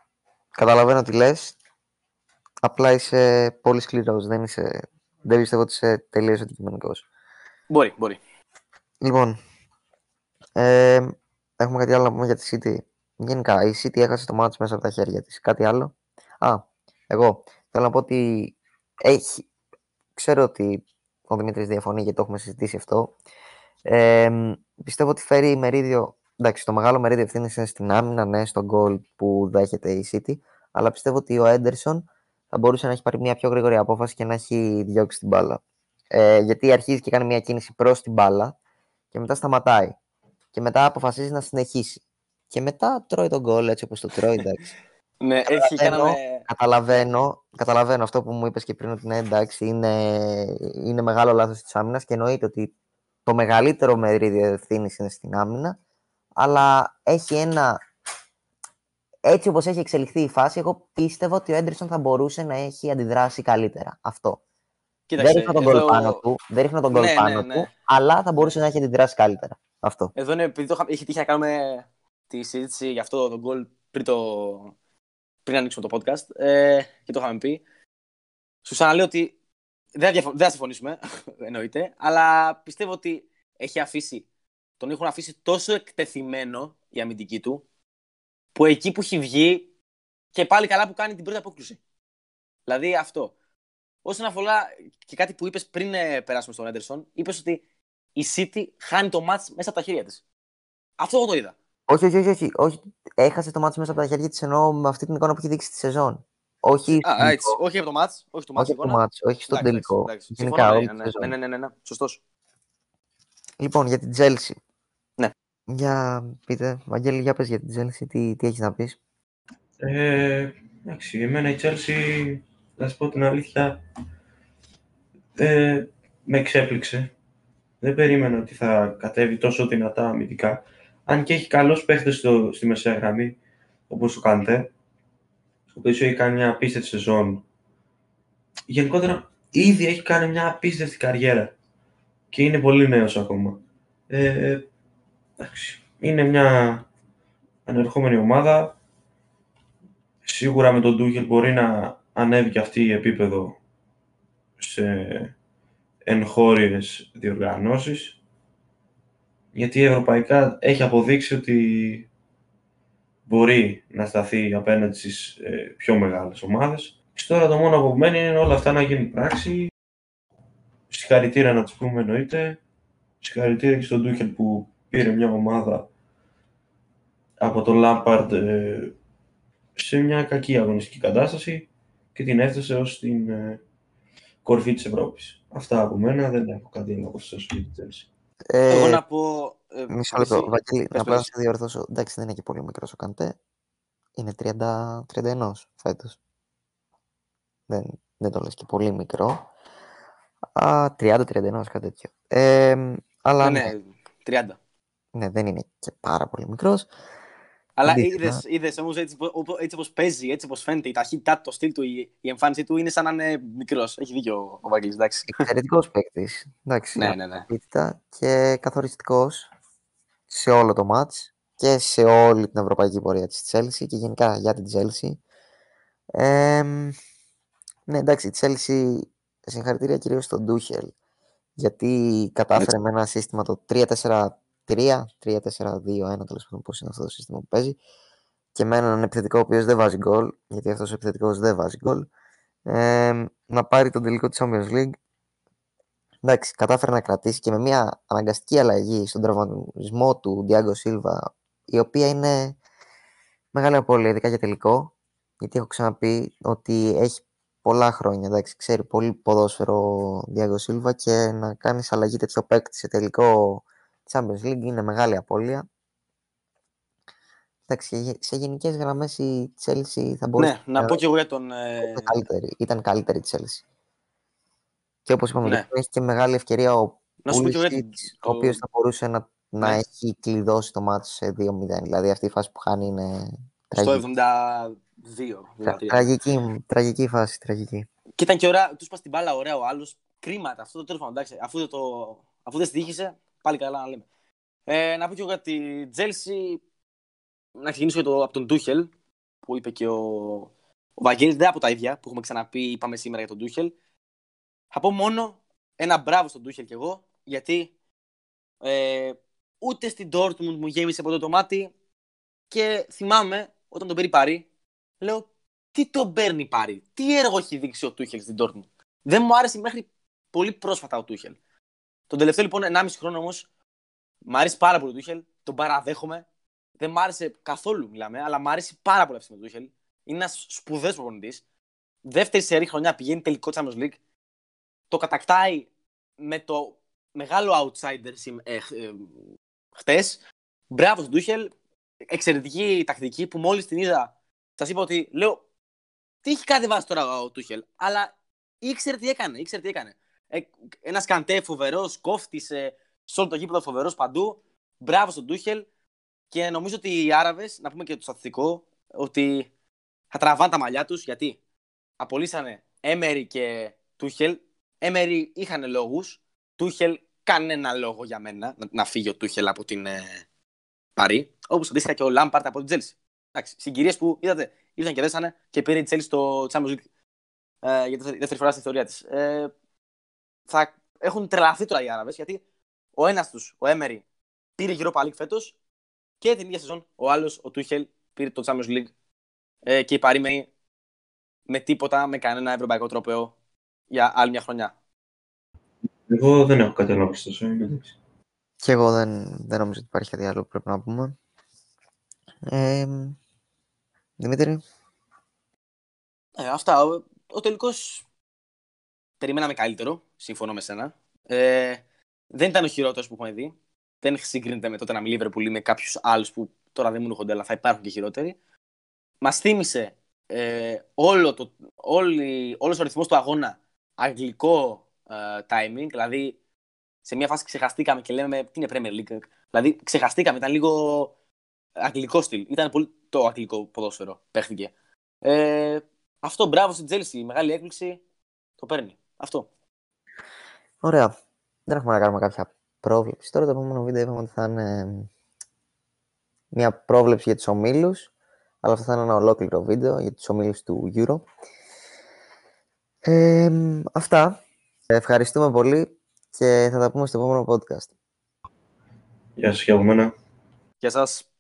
Καταλαβαίνω τι λες. Απλά είσαι πολύ σκληρός. Δεν, είσαι... δεν πιστεύω ότι είσαι τελείως αντικειμενικός. Μπορεί, μπορεί. Λοιπόν, ε, έχουμε κάτι άλλο να πούμε για τη City. Γενικά, η City έχασε το μάτι μέσα από τα χέρια της. Κάτι άλλο. Α, εγώ θέλω να πω ότι έχει... Ξέρω ότι ο Δημήτρης διαφωνεί γιατί το έχουμε συζητήσει αυτό. Ε, πιστεύω ότι φέρει μερίδιο... Εντάξει, το μεγάλο μερίδιο ευθύνης είναι στην άμυνα, ναι, στον γκολ που δέχεται η City. Αλλά πιστεύω ότι ο Έντερσον θα μπορούσε να έχει πάρει μια πιο γρήγορη απόφαση και να έχει διώξει την μπάλα. Ε, γιατί αρχίζει και κάνει μια κίνηση προς την μπάλα και μετά σταματάει. Και μετά αποφασίζει να συνεχίσει. Και μετά τρώει τον γκολ έτσι όπως το τρώει, εντάξει. Ναι, έτσι Καταλαβαίνω. κάναμε. καταλαβαίνω, καταλαβαίνω αυτό που μου είπες και πριν ότι ναι, εντάξει, είναι, είναι μεγάλο λάθος της άμυνας και εννοείται ότι το μεγαλύτερο μερίδιο ευθύνης είναι στην άμυνα, αλλά έχει ένα... Έτσι όπως έχει εξελιχθεί η φάση, εγώ πίστευα ότι ο Έντρισον θα μπορούσε να έχει αντιδράσει καλύτερα. Αυτό. Κοίταξε, δεν ρίχνω τον εδώ- γκολ πάνω του, δεν ρίχνω τον γκολ Ναι, ναι, πάνω ναι. του, αλλά θα μπορούσε να έχει αντιδράσει καλύτερα. Αυτό. Εδώ είναι επειδή το είχα, είχε τύχει να κάνουμε τη συζήτηση για αυτό το γκολ πριν, το, πριν ανοίξουμε το podcast ε, και το είχαμε πει. Σου ξαναλέω ότι δεν θα, διαφο- δεν θα συμφωνήσουμε, εννοείται, αλλά πιστεύω ότι έχει αφήσει, τον έχουν αφήσει τόσο εκτεθειμένο η αμυντική του, που εκεί που έχει βγει και πάλι καλά που κάνει την πρώτη απόκριση. Δηλαδή αυτό. Όσον αφορά και κάτι που είπες πριν ε, περάσουμε στον Έντερσον, είπες ότι η City χάνει το μάτς μέσα από τα χέρια της. Αυτό εγώ το είδα. Όχι, όχι, όχι, όχι, όχι. Έχασε το μάτι μέσα από τα χέρια της εννοώ με αυτή την εικόνα που έχει δείξει τη σεζόν. Όχι, Α, στο έτσι. Όχι από το μάτς. Όχι το μάτς. όχι από το εικόνα. μάτς, όχι στον Εντάξει, τελικό. εντάξει, Γενικά, συμφωνώ, όλη ναι, τη ναι, σεζόν. ναι, ναι, ναι, ναι, σωστός. Λοιπόν, για την Chelsea. Ναι. Για πείτε, Βαγγέλη, για πες για την Chelsea, τι, τι έχεις να πεις. Ε, εντάξει, εμένα η Chelsea, να σου πω την αλήθεια, ε, με εξέπληξε. Δεν περίμενα ότι θα κατέβει τόσο δυνατά αμυντικά. Αν και έχει καλούς παίχτες στο, στη μεσαία γραμμή, όπως ο Καντέ, ο οποίος έχει κάνει μια απίστευτη σεζόν. Γενικότερα, ήδη έχει κάνει μια απίστευτη καριέρα και είναι πολύ νέος ακόμα. Ε, εντάξει, είναι μια ανερχόμενη ομάδα, σίγουρα με τον Ντούχελ μπορεί να ανέβει και αυτή η επίπεδο σε εγχώριες διοργανώσεις γιατί ευρωπαϊκά έχει αποδείξει ότι μπορεί να σταθεί απέναντι στις ε, πιο μεγάλες ομάδες. Και τώρα το μόνο που μένει είναι όλα αυτά να γίνουν πράξη. Συγχαρητήρια να τους πούμε εννοείται. Συγχαρητήρια και στον Ντούχελ που πήρε μια ομάδα από τον Λάμπαρντ ε, σε μια κακή αγωνιστική κατάσταση και την έφτασε ως την ε, κορφή της Ευρώπης. Αυτά από μένα, δεν έχω κάτι άλλο να προσθέσω για την Chelsea. Εγώ Ε, να πω... ε, μισό λεπτό, εσύ. Βαγγέλη, Πες, απλά να πες. σε διορθώσω. Εντάξει, δεν είναι και πολύ μικρός ο Καντέ. Είναι 30, 31 φέτος. Δεν, δεν το λες και πολύ μικρό. Α, 30-31, κάτι τέτοιο. Ε, αλλά Ναι, ναι, ναι, 30. ναι, δεν είναι και πάρα πολύ μικρός. Αλλά Αντίθετα. είδες, είδες όμως έτσι, πο- οπο- έτσι όπως παίζει, έτσι όπως φαίνεται, η ταχύτητά του, το στυλ του, η, η εμφάνισή του είναι σαν να είναι μικρός. Έχει δίκιο ο- ο Βαγγέλης, εντάξει. Εξαιρετικός παίκτης. Εντάξει, ναι, ναι, ναι. ταχύτητα και καθοριστικός σε όλο το μάτς και σε όλη την ευρωπαϊκή πορεία της Chelsea και γενικά για την Chelsea. Ε, ναι, εντάξει, η Chelsea συγχαρητήρια κυρίως στον Ντούχελ γιατί κατάφερε με ένα σύστημα το 3-4-3, 3-4-2-1 τέλος πάντων πώς είναι αυτό το σύστημα που παίζει. Και με έναν επιθετικό ο οποίος δεν βάζει γκολ γιατί αυτός ο επιθετικός δεν βάζει γκολ ε, να πάρει τον τελικό της Champions League. Εντάξει, κατάφερε να κρατήσει και με μια αναγκαστική αλλαγή στον τραυματισμό του Diago Silva, η οποία είναι μεγάλη απώλεια, ειδικά για τελικό, γιατί έχω ξαναπεί ότι έχει πολλά χρόνια, εντάξει, ξέρει πολύ ποδόσφαιρο ο Diago Silva και να κάνεις αλλαγή τέτοιο παίκτη σε τελικό Champions League είναι μεγάλη απώλεια. Εντάξει, σε- σε γενικές γραμμές η Chelsea θα μπορούσε Ναι, να πω κι εγώ για τον... ε, ήταν καλύτερη, ήταν καλύτερη η Chelsea. Και όπως είπαμε, Ναι. ναι. έχει και μεγάλη ευκαιρία ο Να σου πω κι εγώ για Pulisic, το- ο οποίος θα μπορούσε να, να Ναι. έχει κλειδώσει το μάτι σε 2-0. Δηλαδή αυτή η φάση που χάνει είναι στο τραγική. 72. Τρα- 73. τραγική, τραγική φάση, τραγική. Και ήταν και ωραία, τους είπα στην μπάλα ωραία ο άλλος. Κρίματα αυτό το τέλος πάντων. εντάξει, Αφού, δεν το, αφού δεν στήχησε, πάλι καλά να λέμε. Ε, να πω και εγώ για τη Τζέλσι. Να ξεκινήσω για το, από τον Τούχελ που είπε και ο, ο Βαγγέλης, δεν από τα ίδια που έχουμε ξαναπεί, είπαμε σήμερα για τον Τούχελ. Θα πω μόνο ένα μπράβο στον Τούχελ κι εγώ, γιατί ε, ούτε στην Dortmund μου γέμισε ποτέ το μάτι και θυμάμαι όταν τον πήρε πάρει, λέω τι τον παίρνει πάρει, τι έργο έχει δείξει ο Τούχελ στην Dortmund; Δεν μου άρεσε μέχρι πολύ πρόσφατα ο Τούχελ. Τον τελευταίο λοιπόν 1,5 χρόνο όμως, μου άρεσε πάρα πολύ ο Τούχελ, τον παραδέχομαι. Δεν μ' άρεσε καθόλου, μιλάμε, αλλά μ' άρεσε πάρα πολύ αυτό με τον Τούχελ. Είναι ένας σπουδαίος προπονητής. Δεύτερη σερή χρονιά πηγαίνει τελικό Champions League. Το κατακτάει με το μεγάλο outsider συμ- ε, ε, χτες. Μπράβο στον Τούχελ. Εξαιρετική τακτική που μόλις την είδα. Σας είπα ότι λέω. Τι έχει κατεβάσει τώρα ο Τούχελ. Αλλά ήξερε τι έκανε. Ήξερε τι έκανε. Ε, ένας Καντέ φοβερός, κόφτης σε σε όλο το γήπεδο φοβερός παντού. Μπράβο στον Τούχελ. Και νομίζω ότι οι Άραβες, να πούμε και το στατιστικό, ότι θα τραβάνε τα μαλλιά τους γιατί απολύσανε Έμερι και Τούχελ. Έμερι είχαν λόγους. Τούχελ κανένα λόγο για μένα να, να φύγει ο Τούχελ από την ε, Παρί. Όπως αντίστοιχα και ο Λάμπαρντ από την Τζέλση. Συγκυρίες που είδατε, ήρθαν και δέσανε και πήρε η Τζέλση στο Champions League ε, για δεύτερη, δεύτερη φορά στην ιστορία της. Ε, θα έχουν τρελαθεί τώρα οι Άραβες γιατί ο ένας τους, ο Έμερι, πήρε γύρω League φέτος και την ίδια σεζόν ο άλλος, ο Τούχελ, πήρε το Champions League ε, και η Παρή μένει με τίποτα, με κανένα ευρωπαϊκό τρόπαιο για άλλη μια χρονιά. Εγώ δεν έχω κάτι άλλο να προσθέσω. είναι εντάξει. Και εγώ δεν, δεν νομίζω ότι υπάρχει κάτι άλλο που πρέπει να πούμε. Ε, Δημήτρη, Ε, αυτά. Ο, ο τελικός. Περιμέναμε καλύτερο. Συμφωνώ με σένα. Ε, δεν ήταν ο χειρότερος που έχουμε δει. Δεν συγκρίνεται με τότε να μιλήσει Liverpool ή με κάποιους άλλους που τώρα δεν μου έρχονται, αλλά θα υπάρχουν και χειρότεροι. Μας θύμισε ε, όλο το, όλη, όλος ο ρυθμός του αγώνα αγγλικό ε, timing. Δηλαδή, σε μια φάση ξεχαστήκαμε και λέμε τι είναι Premier League. Δηλαδή, ξεχαστήκαμε. Ήταν λίγο αγγλικό στυλ. Ήταν πολύ το αγγλικό ποδόσφαιρο. Παίχτηκε. Ε, αυτό, μπράβο στην Τζέλση. Μεγάλη έκπληξη. Το παίρνει. Αυτό. Ωραία. Δεν έχουμε να κάνουμε κάποια πρόβλεψη. Τώρα το επόμενο βίντεο είπαμε ότι θα είναι μια πρόβλεψη για τους ομίλους. Αλλά αυτό θα είναι ένα ολόκληρο βίντεο για τους ομίλους του Euro. Ε, αυτά. Ευχαριστούμε πολύ και θα τα πούμε στο επόμενο podcast. Γεια σας και από μένα. Γεια σας.